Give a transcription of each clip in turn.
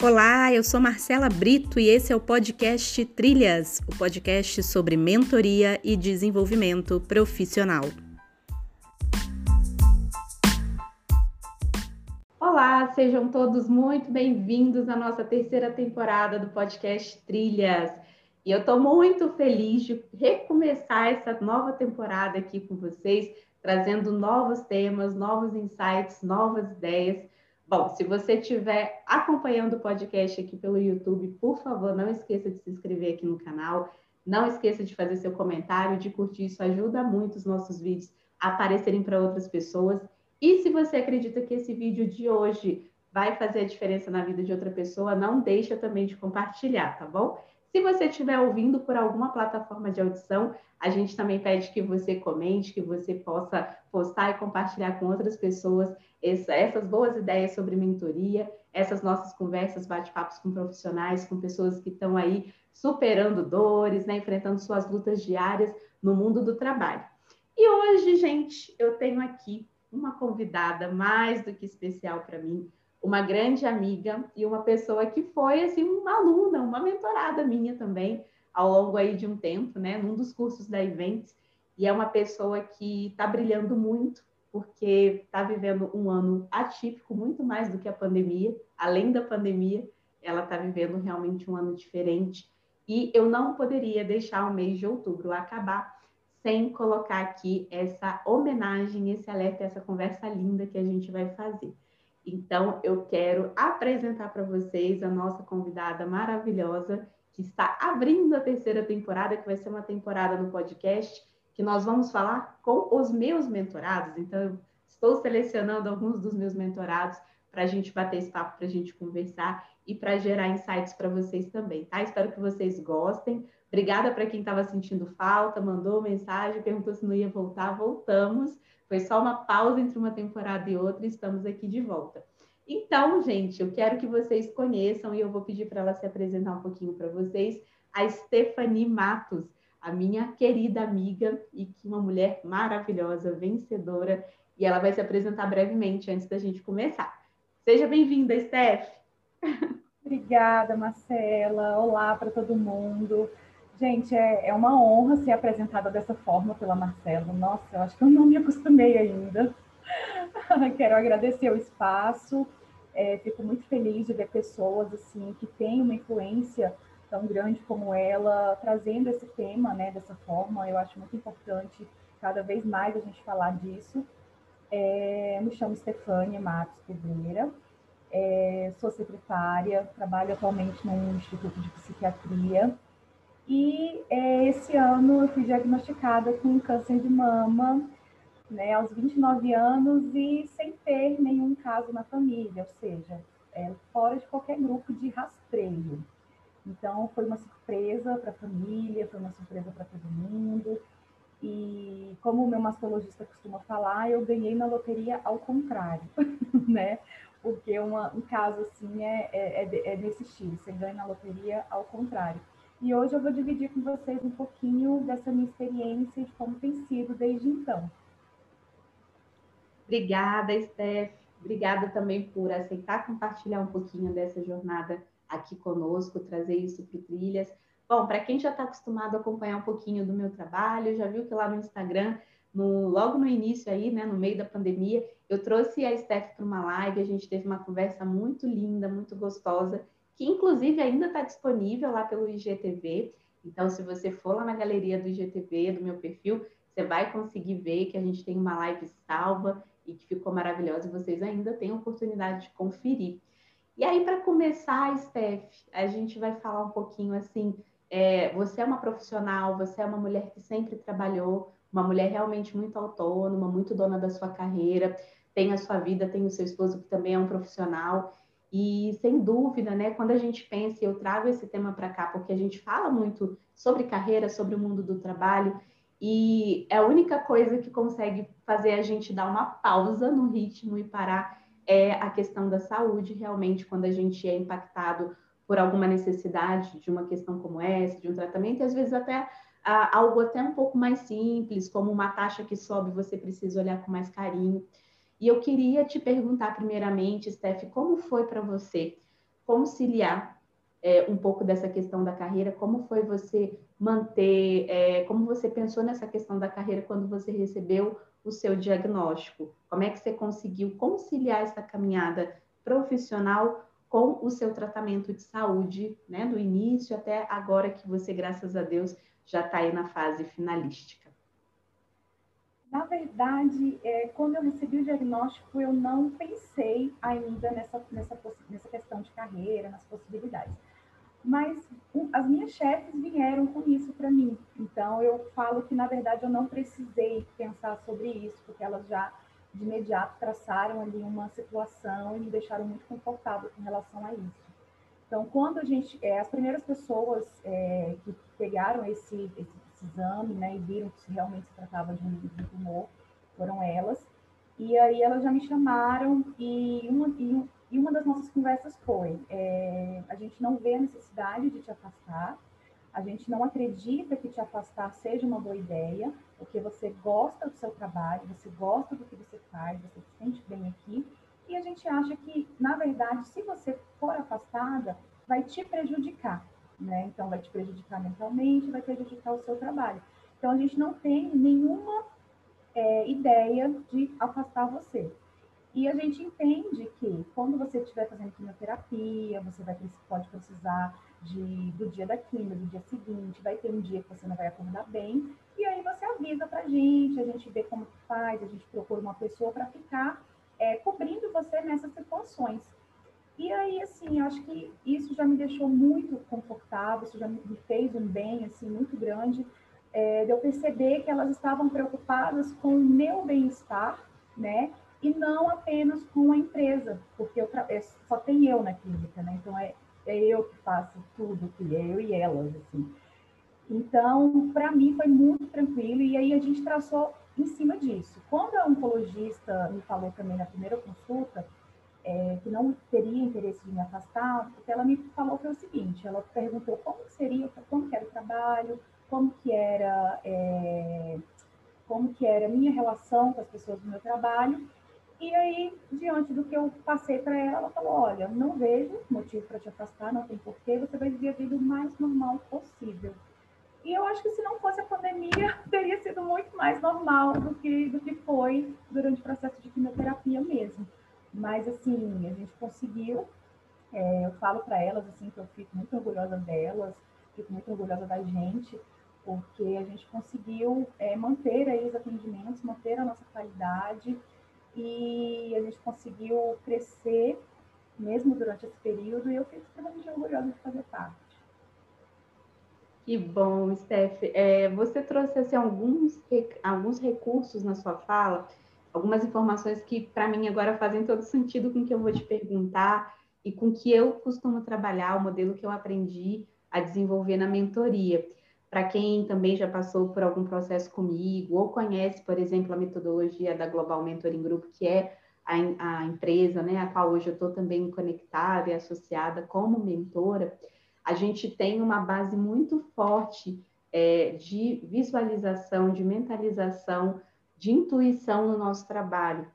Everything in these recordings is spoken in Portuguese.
Olá, eu sou Marcela Brito e esse é o podcast Trilhas, o podcast sobre mentoria e desenvolvimento profissional. Olá, sejam todos muito bem-vindos à nossa terceira temporada do podcast Trilhas. E eu estou muito feliz de recomeçar essa nova temporada aqui com vocês, trazendo novos temas, novos insights, novas ideias Bom, se você estiver acompanhando o podcast aqui pelo YouTube, por favor, não esqueça de se inscrever aqui no canal. Não esqueça de fazer seu comentário, de curtir, isso ajuda muito os nossos vídeos a aparecerem para outras pessoas. E se você acredita que esse vídeo de hoje vai fazer a diferença na vida de outra pessoa, não deixa também de compartilhar, tá bom? Se você estiver ouvindo por alguma plataforma de audição, a gente também pede que você comente, que você possa postar e compartilhar com outras pessoas essa, essas boas ideias sobre mentoria, essas nossas conversas, bate-papos com profissionais, com pessoas que estão aí superando dores, né, enfrentando suas lutas diárias no mundo do trabalho. E hoje, gente, eu tenho aqui uma convidada mais do que especial para mim, uma grande amiga e uma pessoa que foi assim uma aluna, uma mentorada minha também ao longo aí de um tempo, né, num dos cursos da Events, e é uma pessoa que está brilhando muito porque está vivendo um ano atípico, muito mais do que a pandemia, além da pandemia, ela está vivendo realmente um ano diferente. E eu não poderia deixar o mês de outubro acabar sem colocar aqui essa homenagem, esse alerta, essa conversa linda que a gente vai fazer. Então, eu quero apresentar para vocês a nossa convidada maravilhosa, que está abrindo a terceira temporada, que vai ser uma temporada no podcast, que nós vamos falar com os meus mentorados. Então, eu estou selecionando alguns dos meus mentorados para a gente bater esse papo, para a gente conversar e para gerar insights para vocês também, tá? Espero que vocês gostem. Obrigada para quem estava sentindo falta, mandou mensagem, perguntou se não ia voltar. Voltamos. Foi só uma pausa entre uma temporada e outra e estamos aqui de volta. Então, gente, eu quero que vocês conheçam e eu vou pedir para ela se apresentar um pouquinho para vocês, a Stephanie Matos, a minha querida amiga e que uma mulher maravilhosa, vencedora, e ela vai se apresentar brevemente antes da gente começar. Seja bem-vinda, Steph. Obrigada, Marcela. Olá para todo mundo. Gente, é, é uma honra ser apresentada dessa forma pela Marcela. Nossa, eu acho que eu não me acostumei ainda. Quero agradecer o espaço. É, fico muito feliz de ver pessoas assim que têm uma influência tão grande como ela trazendo esse tema, né, dessa forma. Eu acho muito importante cada vez mais a gente falar disso. É, me chamo Stefânia Matos Pedreira, é, sou secretária, trabalho atualmente no Instituto de Psiquiatria e é, esse ano eu fui diagnosticada com câncer de mama, né, aos 29 anos e sem ter nenhum caso na família, ou seja, é, fora de qualquer grupo de rastreio. Então, foi uma surpresa para a família, foi uma surpresa para todo mundo. E como o meu mastologista costuma falar, eu ganhei na loteria ao contrário, né? Porque uma, um caso assim é, é, é, é desse estilo, você ganha na loteria ao contrário. E hoje eu vou dividir com vocês um pouquinho dessa minha experiência de como tem sido desde então. Obrigada, Steph. Obrigada também por aceitar compartilhar um pouquinho dessa jornada aqui conosco, trazer isso para Trilhas. Bom, para quem já está acostumado a acompanhar um pouquinho do meu trabalho, já viu que lá no Instagram, no, logo no início aí, né, no meio da pandemia, eu trouxe a Steph para uma live, a gente teve uma conversa muito linda, muito gostosa, que inclusive ainda está disponível lá pelo IGTV. Então, se você for lá na galeria do IGTV, do meu perfil, você vai conseguir ver que a gente tem uma live salva e que ficou maravilhosa e vocês ainda têm a oportunidade de conferir. E aí, para começar, Steph, a gente vai falar um pouquinho assim: é, você é uma profissional, você é uma mulher que sempre trabalhou, uma mulher realmente muito autônoma, muito dona da sua carreira, tem a sua vida, tem o seu esposo que também é um profissional. E sem dúvida, né, quando a gente pensa, e eu trago esse tema para cá, porque a gente fala muito sobre carreira, sobre o mundo do trabalho, e é a única coisa que consegue fazer a gente dar uma pausa no ritmo e parar é a questão da saúde, realmente, quando a gente é impactado por alguma necessidade de uma questão como essa, de um tratamento, e às vezes até algo até um pouco mais simples, como uma taxa que sobe, você precisa olhar com mais carinho. E eu queria te perguntar primeiramente, Steph, como foi para você conciliar é, um pouco dessa questão da carreira? Como foi você manter, é, como você pensou nessa questão da carreira quando você recebeu o seu diagnóstico? Como é que você conseguiu conciliar essa caminhada profissional com o seu tratamento de saúde, né, do início até agora que você, graças a Deus, já está aí na fase finalística? Na verdade, é, quando eu recebi o diagnóstico, eu não pensei ainda nessa, nessa, nessa questão de carreira, nas possibilidades. Mas um, as minhas chefes vieram com isso para mim. Então, eu falo que, na verdade, eu não precisei pensar sobre isso, porque elas já de imediato traçaram ali uma situação e me deixaram muito confortável com relação a isso. Então, quando a gente, é, as primeiras pessoas é, que pegaram esse, esse, exame, né, e viram que realmente se tratava de um, de um tumor, foram elas. E aí elas já me chamaram e uma, e, e uma das nossas conversas foi: é, a gente não vê a necessidade de te afastar, a gente não acredita que te afastar seja uma boa ideia, porque você gosta do seu trabalho, você gosta do que você faz, você se sente bem aqui. E a gente acha que, na verdade, se você for afastada, vai te prejudicar, né? Então, vai te prejudicar mentalmente, vai prejudicar o seu trabalho. Então, a gente não tem nenhuma é, ideia de afastar você. E a gente entende que quando você estiver fazendo quimioterapia, você vai, pode precisar de, do dia da quimio, do dia seguinte, vai ter um dia que você não vai acordar bem, e aí você avisa para a gente, a gente vê como que faz, a gente procura uma pessoa para ficar é, cobrindo você nessas situações. E aí, assim, acho que isso já me deixou muito confortável, isso já me fez um bem, assim, muito grande, é, de eu perceber que elas estavam preocupadas com o meu bem-estar, né? E não apenas com a empresa, porque eu, é, só tem eu na clínica, né? Então, é, é eu que faço tudo, que é eu e elas, assim. Então, para mim foi muito tranquilo e aí a gente traçou em cima disso. Quando a oncologista me falou também na primeira consulta é, que não teria interesse de me afastar, o que ela me falou foi o seguinte: ela perguntou como seria, como que era o trabalho, como que era, é, como que era a minha relação com as pessoas do meu trabalho e aí, diante do que eu passei para ela, ela falou: Olha, não vejo motivo para te afastar, não tem porquê, você vai viver a vida o mais normal possível. E eu acho que se não fosse a pandemia, teria sido muito mais normal do que, do que foi durante o processo de quimioterapia mesmo. Mas, assim, a gente conseguiu. É, eu falo para elas, assim, que eu fico muito orgulhosa delas, fico muito orgulhosa da gente, porque a gente conseguiu é, manter aí os atendimentos, manter a nossa qualidade e a gente conseguiu crescer mesmo durante esse período e eu fico extremamente orgulhosa de fazer parte. Que bom, Steph. É, você trouxe assim, alguns, alguns recursos na sua fala, algumas informações que para mim agora fazem todo sentido com o que eu vou te perguntar e com que eu costumo trabalhar, o modelo que eu aprendi a desenvolver na mentoria. Para quem também já passou por algum processo comigo ou conhece, por exemplo, a metodologia da Global Mentoring Group, que é a, a empresa, né, a qual hoje eu estou também conectada e associada como mentora, a gente tem uma base muito forte é, de visualização, de mentalização, de intuição no nosso trabalho.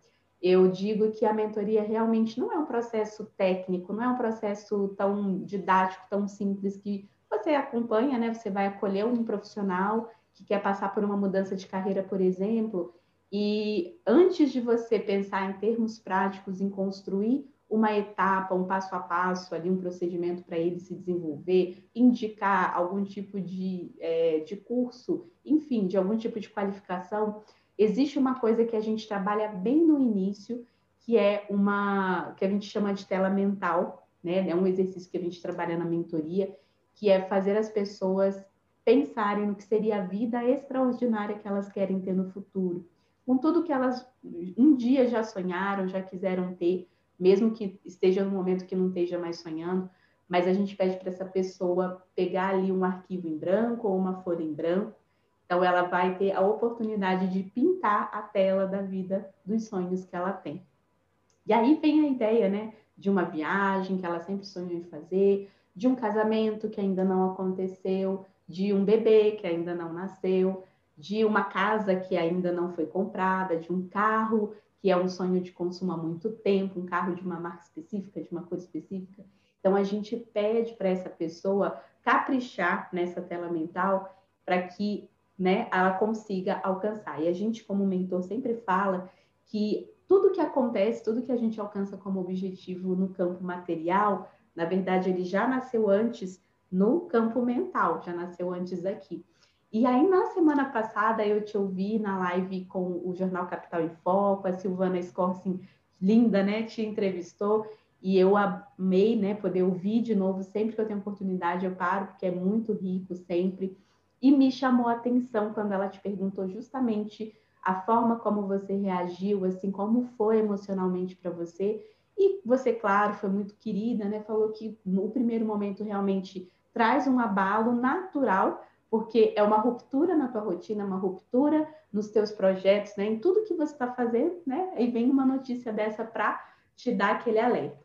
Eu digo que a mentoria realmente não é um processo técnico, não é um processo tão didático, tão simples que você acompanha, né? Você vai acolher um profissional que quer passar por uma mudança de carreira, por exemplo, e antes de você pensar em termos práticos, em construir uma etapa, um passo a passo, ali um procedimento para ele se desenvolver, indicar algum tipo de, é, de curso, enfim, de algum tipo de qualificação, existe uma coisa que a gente trabalha bem no início, que é uma que a gente chama de tela mental, né? É um exercício que a gente trabalha na mentoria, que é fazer as pessoas pensarem no que seria a vida extraordinária que elas querem ter no futuro, com tudo que elas um dia já sonharam, já quiseram ter, mesmo que esteja no momento que não esteja mais sonhando, mas a gente pede para essa pessoa pegar ali um arquivo em branco ou uma folha em branco. Então ela vai ter a oportunidade de pintar a tela da vida dos sonhos que ela tem. E aí vem a ideia, né, de uma viagem que ela sempre sonhou em fazer, de um casamento que ainda não aconteceu, de um bebê que ainda não nasceu, de uma casa que ainda não foi comprada, de um carro que é um sonho de consumo há muito tempo, um carro de uma marca específica, de uma cor específica. Então, a gente pede para essa pessoa caprichar nessa tela mental para que né, ela consiga alcançar. E a gente, como mentor, sempre fala que tudo que acontece, tudo que a gente alcança como objetivo no campo material, na verdade, ele já nasceu antes no campo mental, já nasceu antes aqui. E aí, na semana passada, eu te ouvi na live com o Jornal Capital em Foco, a Silvana Scorsin, linda, né, te entrevistou, e eu amei, né, poder ouvir de novo, sempre que eu tenho oportunidade eu paro, porque é muito rico sempre. E me chamou a atenção quando ela te perguntou justamente a forma como você reagiu, assim, como foi emocionalmente para você. E você, claro, foi muito querida, né? Falou que no primeiro momento realmente traz um abalo natural, porque é uma ruptura na tua rotina, uma ruptura nos teus projetos, né? Em tudo que você está fazendo, né? E vem uma notícia dessa para te dar aquele alerta.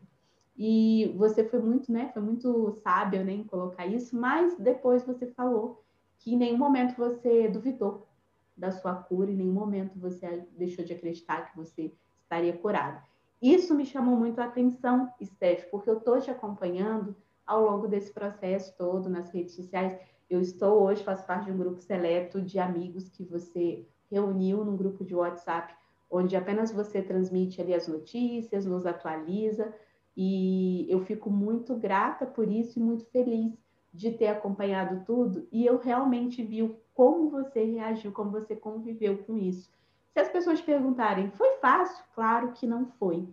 E você foi muito, né? Foi muito sábio, né, em colocar isso, mas depois você falou que em nenhum momento você duvidou da sua cura, em nenhum momento você deixou de acreditar que você estaria curada. Isso me chamou muito a atenção, Steph, porque eu estou te acompanhando ao longo desse processo todo nas redes sociais. Eu estou hoje, faço parte de um grupo seleto de amigos que você reuniu num grupo de WhatsApp, onde apenas você transmite ali as notícias, nos atualiza, e eu fico muito grata por isso e muito feliz de ter acompanhado tudo, e eu realmente vi como você reagiu, como você conviveu com isso. Se as pessoas perguntarem, foi fácil? Claro que não foi.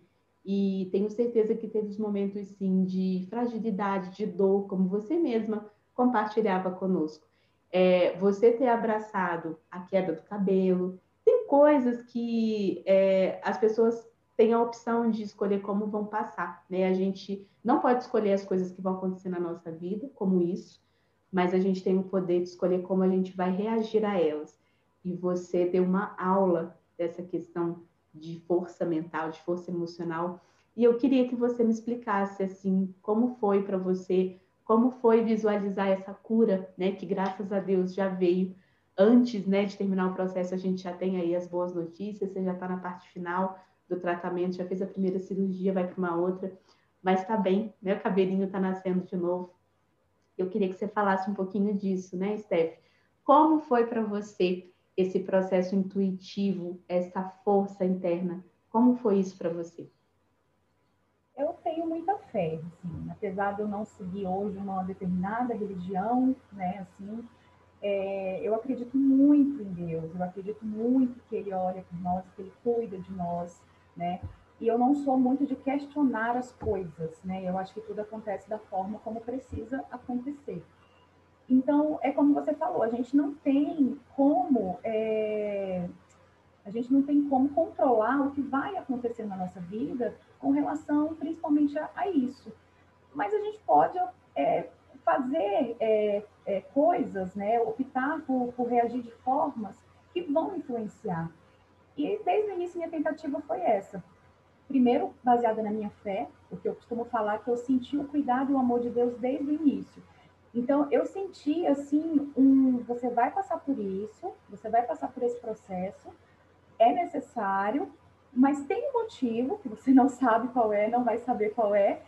E tenho certeza que teve os momentos, sim, de fragilidade, de dor, como você mesma compartilhava conosco. É, você ter abraçado a queda do cabelo, tem coisas que é, as pessoas têm a opção de escolher como vão passar, né? A gente não pode escolher as coisas que vão acontecer na nossa vida, como isso, mas a gente tem o poder de escolher como a gente vai reagir a elas. E você deu uma aula dessa questão de força mental, de força emocional. E eu queria que você me explicasse assim, como foi para você, como foi visualizar essa cura, né, que graças a Deus já veio antes, né, de terminar o processo, a gente já tem aí as boas notícias, você já está na parte final do tratamento, já fez a primeira cirurgia, vai para uma outra, mas está bem, né, o cabelinho está nascendo de novo. Eu queria que você falasse um pouquinho disso, né, Steph? Como foi para você esse processo intuitivo, essa força interna? Como foi isso para você? Eu tenho muita fé, assim, apesar de eu não seguir hoje uma determinada religião, né, assim, é, eu acredito muito em Deus, eu acredito muito que Ele olha por nós, que Ele cuida de nós, né, e eu não sou muito de questionar as coisas, né? Eu acho que tudo acontece da forma como precisa acontecer. Então, é como você falou, a gente não tem como é, a gente não tem como controlar o que vai acontecer na nossa vida com relação principalmente a, a isso. Mas a gente pode é, fazer é, é coisas, né, optar por, por reagir de formas que vão influenciar. E desde o início minha tentativa foi essa, primeiro baseada na minha fé, porque eu costumo falar que eu senti o cuidado e o amor de Deus desde o início. Então, eu senti assim, um, você vai passar por isso, você vai passar por esse processo, é necessário, mas tem um motivo que você não sabe qual é, não vai saber qual é,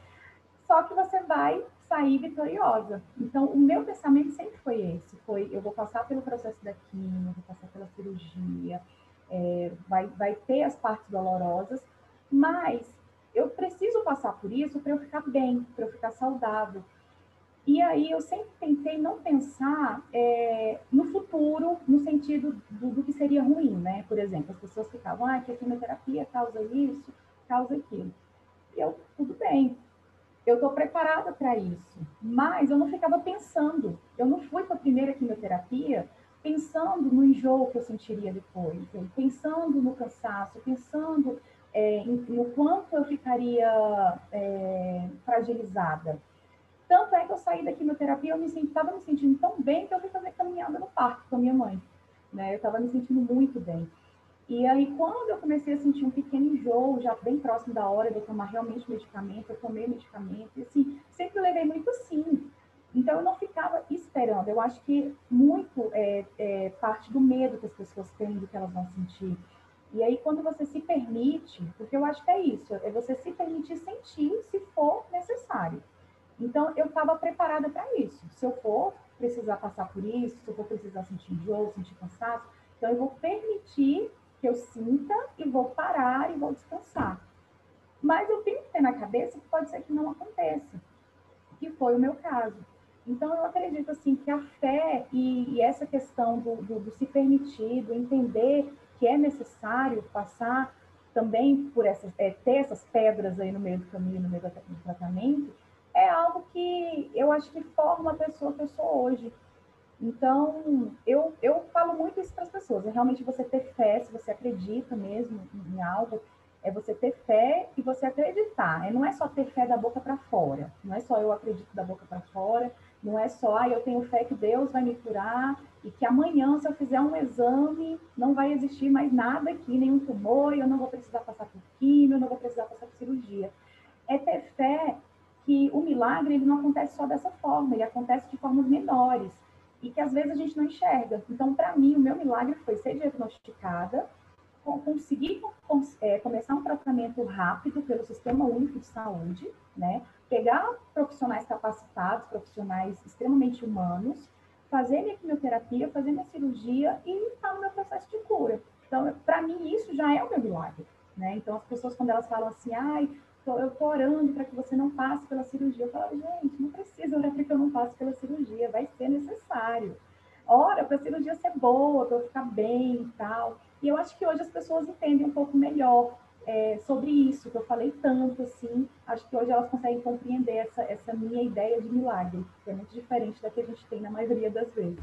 só que você vai sair vitoriosa. Então, o meu pensamento sempre foi esse, foi eu vou passar pelo processo da quimio, vou passar pela cirurgia, é, vai, vai ter as partes dolorosas, mas eu preciso passar por isso para eu ficar bem, para eu ficar saudável. E aí eu sempre tentei não pensar é, no futuro, no sentido do, do, que seria ruim, né? Por exemplo, as pessoas ficavam, ah, que a quimioterapia causa isso, causa aquilo. E eu, tudo bem, eu estou preparada para isso. Mas eu não ficava pensando. Eu não fui para a primeira quimioterapia pensando no enjoo que eu sentiria depois, pensando no cansaço, pensando é, no quanto eu ficaria é, fragilizada. Tanto é que eu saí da quimioterapia, eu me estava me sentindo tão bem que eu fui fazer caminhada no parque com a minha mãe. Né? Eu estava me sentindo muito bem. E aí, quando eu comecei a sentir um pequeno enjoo, já bem próximo da hora de eu tomar realmente medicamento, eu tomei medicamento, e assim, sempre levei muito assim. Então, eu não ficava esperando. Eu acho que muito é, é parte do medo que as pessoas têm do que elas vão sentir. E aí, quando você se permite, porque eu acho que é isso, é você se permitir sentir se for necessário. Então, eu estava preparada para isso. Se eu for precisar passar por isso, se eu for precisar sentir enjoo, sentir cansaço, então eu vou permitir que eu sinta e vou parar e vou descansar. Mas eu tenho que ter na cabeça que pode ser que não aconteça, que foi o meu caso. Então, eu acredito assim que a fé e, e essa questão do, do, do, se permitir, do entender que é necessário passar também por essas, é, ter essas pedras aí no meio do caminho, no meio do, do tratamento, é algo que eu acho que forma a pessoa que eu sou hoje. Então, eu, eu falo muito isso para as pessoas. É realmente você ter fé, se você acredita mesmo em algo, é você ter fé e você acreditar. É, não é só ter fé da boca para fora. Não é só eu acredito da boca para fora. Não é só, ah, eu tenho fé que Deus vai me curar e que amanhã, se eu fizer um exame, não vai existir mais nada aqui, nenhum tumor, eu não vou precisar passar por químio, eu não vou precisar passar por cirurgia. É ter fé que o milagre ele não acontece só dessa forma, ele acontece de formas menores e que às vezes a gente não enxerga. Então, para mim, o meu milagre foi ser diagnosticada, conseguir é, começar um tratamento rápido pelo Sistema Único de Saúde, né? Pegar profissionais capacitados, profissionais extremamente humanos, fazer minha quimioterapia, fazer minha cirurgia e estar no meu processo de cura. Então, para mim, isso já é o meu milagre, né? Então, as pessoas, quando elas falam assim, ai, eu tô orando para que você não passe pela cirurgia, eu falo, gente, não precisa orar para que eu não passe pela cirurgia, vai ser necessário. Ora para a cirurgia ser boa, para eu ficar bem e tal. E eu acho que hoje as pessoas entendem um pouco melhor é, sobre isso, que eu falei tanto, assim. Acho que hoje elas conseguem compreender essa, essa minha ideia de milagre, que é muito diferente da que a gente tem na maioria das vezes.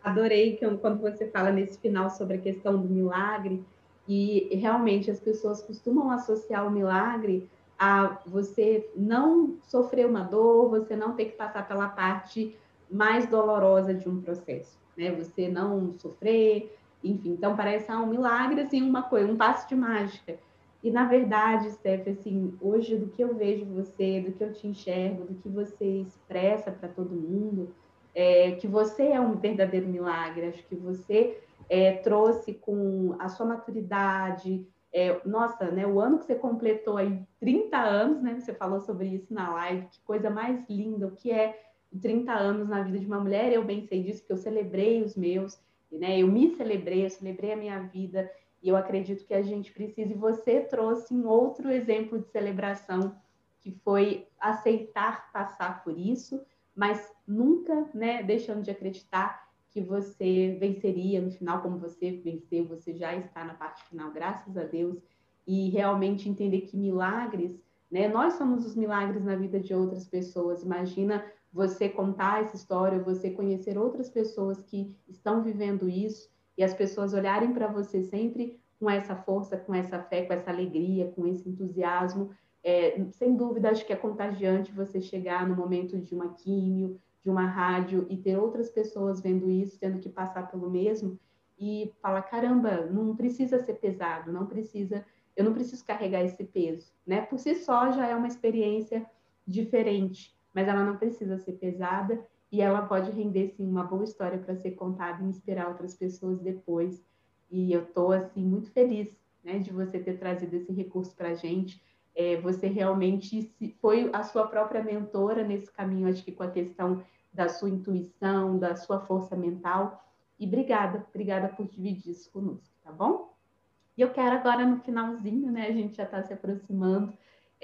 Adorei que quando você fala nesse final sobre a questão do milagre, e realmente as pessoas costumam associar o milagre a você não sofrer uma dor, você não ter que passar pela parte mais dolorosa de um processo né? Você não sofrer, enfim. Então parece ah, um milagre, assim, uma coisa, um passo de mágica. E na verdade, Steph, assim, hoje do que eu vejo você, do que eu te enxergo, do que você expressa para todo mundo, é que você é um verdadeiro milagre. Acho que você é, trouxe com a sua maturidade, é, nossa, né, o ano que você completou aí 30 anos, né? Você falou sobre isso na live, que coisa mais linda, o que é 30 anos na vida de uma mulher, eu bem sei disso, porque eu celebrei os meus, né? Eu me celebrei, eu celebrei a minha vida, e eu acredito que a gente precisa, e você trouxe um outro exemplo de celebração, que foi aceitar passar por isso, mas nunca, né, deixando de acreditar que você venceria no final, como você venceu, você já está na parte final, graças a Deus, e realmente entender que milagres, né, nós somos os milagres na vida de outras pessoas. Imagina você contar essa história, você conhecer outras pessoas que estão vivendo isso e as pessoas olharem para você sempre com essa força, com essa fé, com essa alegria, com esse entusiasmo. É, sem dúvida, acho que é contagiante você chegar no momento de uma químio, de uma rádio e ter outras pessoas vendo isso, tendo que passar pelo mesmo e falar: caramba, não precisa ser pesado, não precisa, eu não preciso carregar esse peso, né? Por si só já é uma experiência diferente mas ela não precisa ser pesada e ela pode render sim uma boa história para ser contada e inspirar outras pessoas depois. E eu estou assim muito feliz, né, de você ter trazido esse recurso para a gente. É, você realmente foi a sua própria mentora nesse caminho, acho que com a questão da sua intuição, da sua força mental. E obrigada, obrigada por dividir isso conosco, tá bom? E eu quero agora no finalzinho, né? A gente já está se aproximando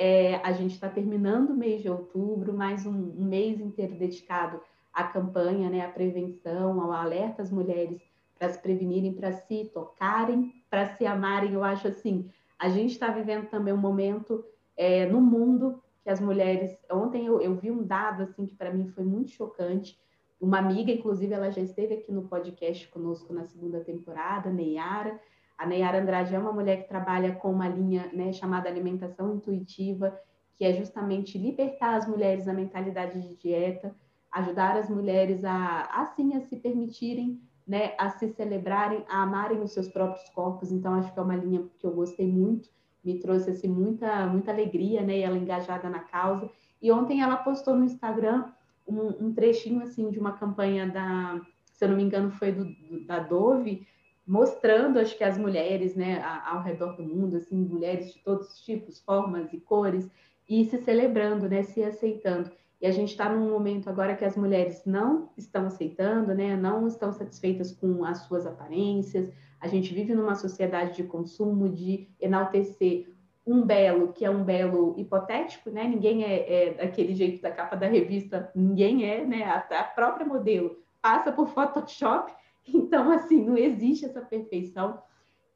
é, a gente está terminando o mês de outubro, mais um, um, mês inteiro dedicado à campanha, né, à prevenção, ao alerta às mulheres para se prevenirem, para se tocarem, para se amarem. Eu acho assim, a gente está vivendo também um momento é, no mundo que as mulheres. Ontem eu, eu vi um dado assim que para mim foi muito chocante. Uma amiga, inclusive, ela já esteve aqui no podcast conosco na segunda temporada, Neyara a Neyara Andrade é uma mulher que trabalha com uma linha né, chamada alimentação intuitiva, que é justamente libertar as mulheres da mentalidade de dieta, ajudar as mulheres a, assim, a se permitirem, né, a se celebrarem, a amarem os seus próprios corpos. Então, acho que é uma linha que eu gostei muito, me trouxe assim, muita, muita alegria, né, e ela engajada na causa. E ontem ela postou no Instagram um, um trechinho, assim, de uma campanha da, se eu não me engano, foi do da Dove, mostrando, acho que as mulheres, né, ao redor do mundo, assim, mulheres de todos os tipos, formas e cores, e se celebrando, né, se aceitando. E a gente está num momento agora que as mulheres não estão aceitando, né, não estão satisfeitas com as suas aparências. A gente vive numa sociedade de consumo, de enaltecer um belo, que é um belo hipotético, né? Ninguém é, é daquele jeito da capa da revista, ninguém é, né? A, a própria modelo passa por Photoshop, então, assim, não existe essa perfeição.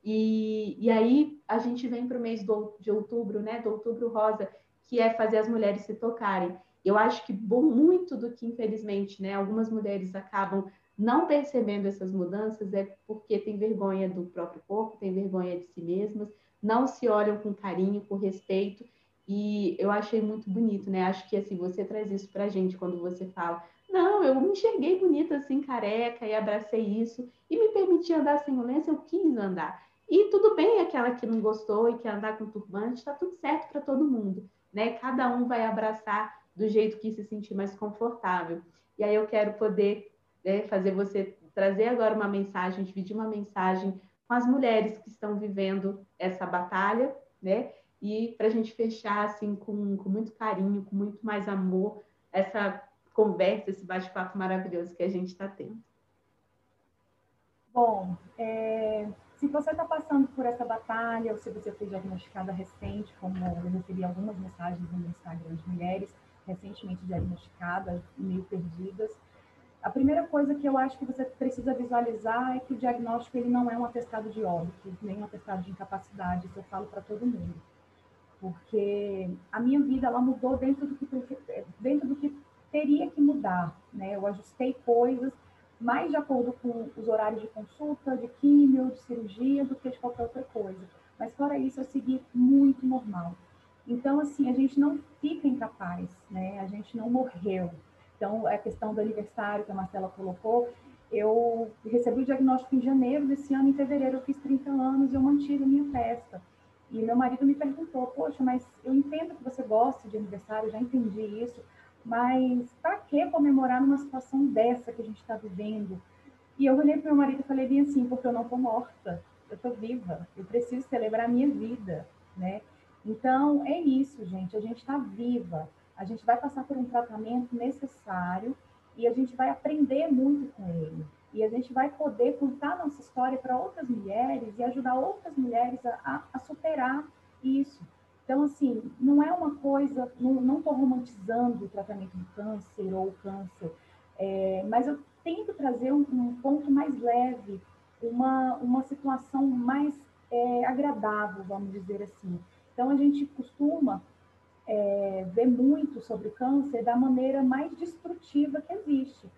E, e aí a gente vem para o mês do, de outubro, né? Do outubro rosa, que é fazer as mulheres se tocarem. Eu acho que bom, muito do que, infelizmente, né, algumas mulheres acabam não percebendo essas mudanças é porque tem vergonha do próprio corpo, tem vergonha de si mesmas, não se olham com carinho, com respeito. E eu achei muito bonito, né? Acho que assim, você traz isso pra gente quando você fala: "Não, eu me enxerguei bonita assim, careca e abracei isso e me permiti andar sem violência, eu quis andar". E tudo bem aquela que não gostou e quer andar com turbante, está tudo certo para todo mundo, né? Cada um vai abraçar do jeito que se sentir mais confortável. E aí eu quero poder né, fazer você trazer agora uma mensagem, dividir uma mensagem com as mulheres que estão vivendo essa batalha, né? E para a gente fechar assim com, com muito carinho, com muito mais amor, essa conversa, esse bate-papo maravilhoso que a gente está tendo. Bom, é, se você está passando por essa batalha, ou se você foi diagnosticada recente, como eu recebi algumas mensagens no Instagram de mulheres recentemente diagnosticadas, meio perdidas, a primeira coisa que eu acho que você precisa visualizar é que o diagnóstico ele não é um atestado de óbito, nem um atestado de incapacidade, isso eu falo para todo mundo. Porque a minha vida ela mudou dentro do que dentro do que teria que mudar, né? Eu ajustei coisas mais de acordo com os horários de consulta, de químio, de cirurgia, do que de qualquer outra coisa. Mas fora isso, eu segui muito normal. Então, assim, a gente não fica incapaz, né? A gente não morreu. Então, a questão do aniversário que a Marcela colocou, eu recebi o diagnóstico em janeiro desse ano, em fevereiro eu fiz 30 anos e eu mantive a minha festa. E meu marido me perguntou, poxa, mas eu entendo que você gosta de aniversário, já entendi isso, mas para que comemorar numa situação dessa que a gente está vivendo? E eu olhei para meu marido e falei bem assim, porque eu não estou morta, eu estou viva, eu preciso celebrar a minha vida, né? Então, é isso, gente, a gente está viva a gente vai passar por um tratamento necessário e a gente vai aprender muito com ele. E a gente vai poder contar nossa história para outras mulheres e ajudar outras mulheres a, a, a, superar isso. Então, assim, não é uma coisa, não estou romantizando o tratamento do câncer ou o câncer, é, mas eu tento trazer um, um, ponto mais leve, uma, uma situação mais é, agradável, vamos dizer assim. Então, a gente costuma é, vê muito sobre o câncer da maneira mais destrutiva que existe.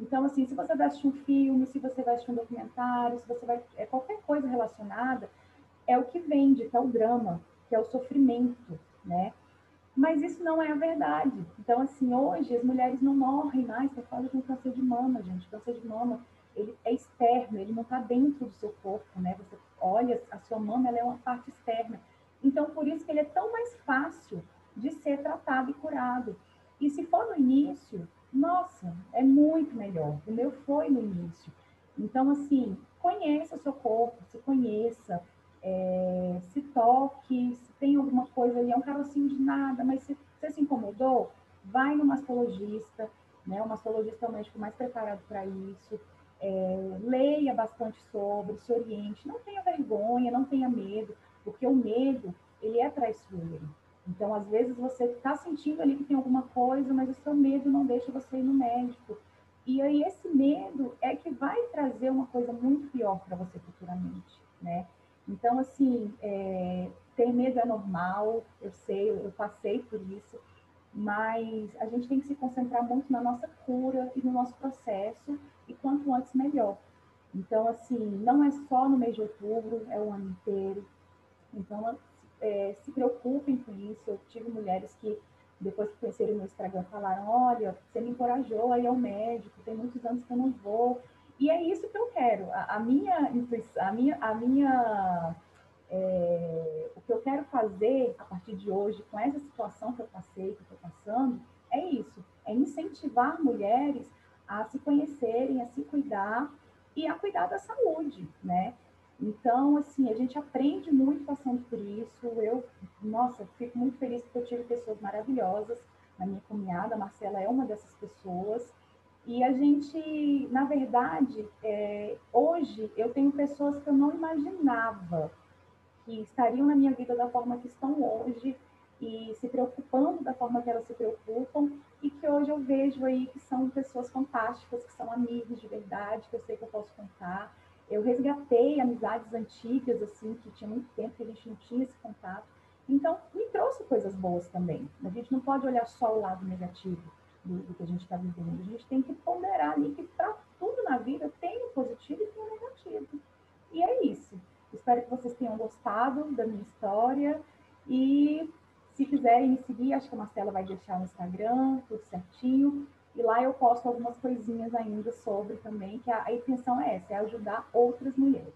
Então, assim, se você vai assistir um filme, se você vai assistir um documentário, se você vai. É, qualquer coisa relacionada, é o que vende, que é o drama, que é o sofrimento, né? Mas isso não é a verdade. Então, assim, hoje as mulheres não morrem mais por causa de um câncer de mama, gente. O câncer de mama, ele é externo, ele não está dentro do seu corpo, né? Você olha, a sua mama, ela é uma parte externa. Então, por isso que ele é tão mais fácil de ser tratado e curado. E se for no início, nossa, é muito melhor. O meu foi no início. Então, assim, conheça o seu corpo, se conheça, é, se toque, se tem alguma coisa ali, é um carocinho de nada, mas se você se incomodou, vai no mastologista, né? O mastologista é o médico mais preparado para isso. É, leia bastante sobre, se oriente, não tenha vergonha, não tenha medo, porque o medo, ele é traiçoeiro. Então, às vezes, você está sentindo ali que tem alguma coisa, mas o seu medo não deixa você ir no médico. E aí, esse medo é que vai trazer uma coisa muito pior para você futuramente, né? Então, assim, é, ter medo é normal, eu sei, eu passei por isso, mas a gente tem que se concentrar muito na nossa cura e no nosso processo, e quanto antes, melhor. Então, assim, não é só no mês de outubro, é o ano inteiro. Então, é, se preocupem com isso. Eu tive mulheres que, depois que conheceram meu Instagram, falaram: Olha, você me encorajou aí ao médico, tem muitos anos que eu não vou. E é isso que eu quero. A, a minha a minha. A minha é, o que eu quero fazer a partir de hoje, com essa situação que eu passei, que eu estou passando, é isso: é incentivar mulheres a se conhecerem, a se cuidar e a cuidar da saúde, né? Então, assim, a gente aprende muito passando por isso. Eu, nossa, fico muito feliz porque eu tive pessoas maravilhosas na minha caminhada. A Marcela é uma dessas pessoas. E a gente, na verdade, é, hoje eu tenho pessoas que eu não imaginava que estariam na minha vida da forma que estão hoje e se preocupando da forma que elas se preocupam e que hoje eu vejo aí que são pessoas fantásticas, que são amigos de verdade, que eu sei que eu posso contar. Eu resgatei amizades antigas, assim, que tinha muito tempo que a gente não tinha esse contato. Então, me trouxe coisas boas também. A gente não pode olhar só o lado negativo do, do que a gente está vivendo. A gente tem que ponderar ali que para tudo na vida tem o positivo e tem o negativo. E é isso. Espero que vocês tenham gostado da minha história e se quiserem me seguir, acho que a Marcela vai deixar no Instagram, tudo certinho. E lá eu posto algumas coisinhas ainda sobre também, que a, a intenção é essa, é ajudar outras mulheres.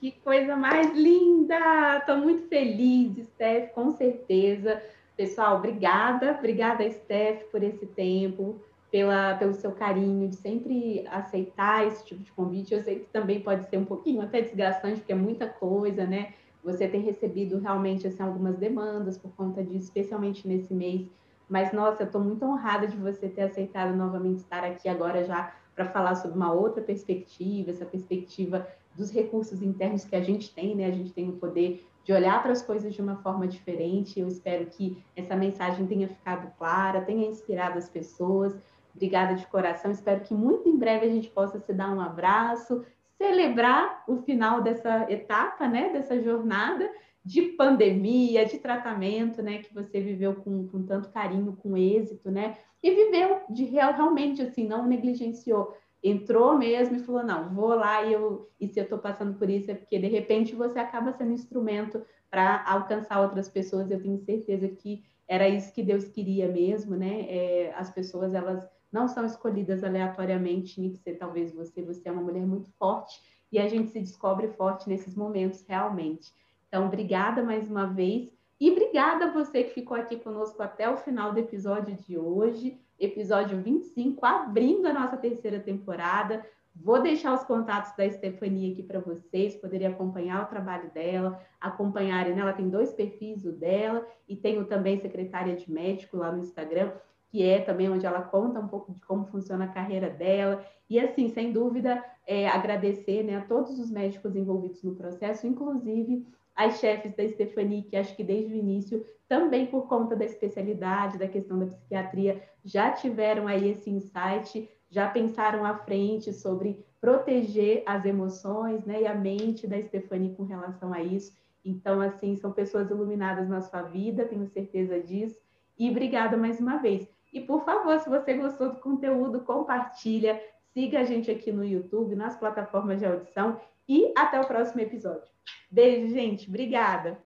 Que coisa mais linda! Estou muito feliz, Steph, com certeza. Pessoal, obrigada, obrigada, Steph, por esse tempo, pela, pelo seu carinho de sempre aceitar esse tipo de convite. Eu sei que também pode ser um pouquinho até desgastante, porque é muita coisa, né? Você tem recebido realmente assim, algumas demandas por conta disso, especialmente nesse mês. Mas, nossa, eu estou muito honrada de você ter aceitado novamente estar aqui agora já para falar sobre uma outra perspectiva, essa perspectiva dos recursos internos que a gente tem, né? A gente tem o poder de olhar para as coisas de uma forma diferente. Eu espero que essa mensagem tenha ficado clara, tenha inspirado as pessoas. Obrigada de coração. Espero que muito em breve a gente possa se dar um abraço, celebrar o final dessa etapa, né, dessa jornada de pandemia, de tratamento, né, que você viveu com, com tanto carinho, com êxito, né, e viveu de real, realmente assim, não negligenciou, entrou mesmo e falou não, vou lá e eu e se eu estou passando por isso é porque de repente você acaba sendo instrumento para alcançar outras pessoas. Eu tenho certeza que era isso que Deus queria mesmo, né? É, as pessoas elas não são escolhidas aleatoriamente, nem que ser talvez você, você é uma mulher muito forte e a gente se descobre forte nesses momentos realmente. Então, obrigada mais uma vez e obrigada a você que ficou aqui conosco até o final do episódio de hoje, episódio 25, abrindo a nossa terceira temporada. Vou deixar os contatos da Estefania aqui para vocês poderem acompanhar o trabalho dela, acompanharem. Né? Ela tem dois perfis, o dela, e tenho também secretária de médico lá no Instagram que é também onde ela conta um pouco de como funciona a carreira dela. E, assim, sem dúvida, é, agradecer né, a todos os médicos envolvidos no processo, inclusive as chefes da Stephanie, que acho que desde o início, também por conta da especialidade, da questão da psiquiatria, já tiveram aí esse insight, já pensaram à frente sobre proteger as emoções né, e a mente da Stephanie com relação a isso. Então, assim, são pessoas iluminadas na sua vida, tenho certeza disso. E obrigada mais uma vez. E por favor, se você gostou do conteúdo, compartilha, siga a gente aqui no YouTube, nas plataformas de audição e até o próximo episódio. Beijo, gente. Obrigada.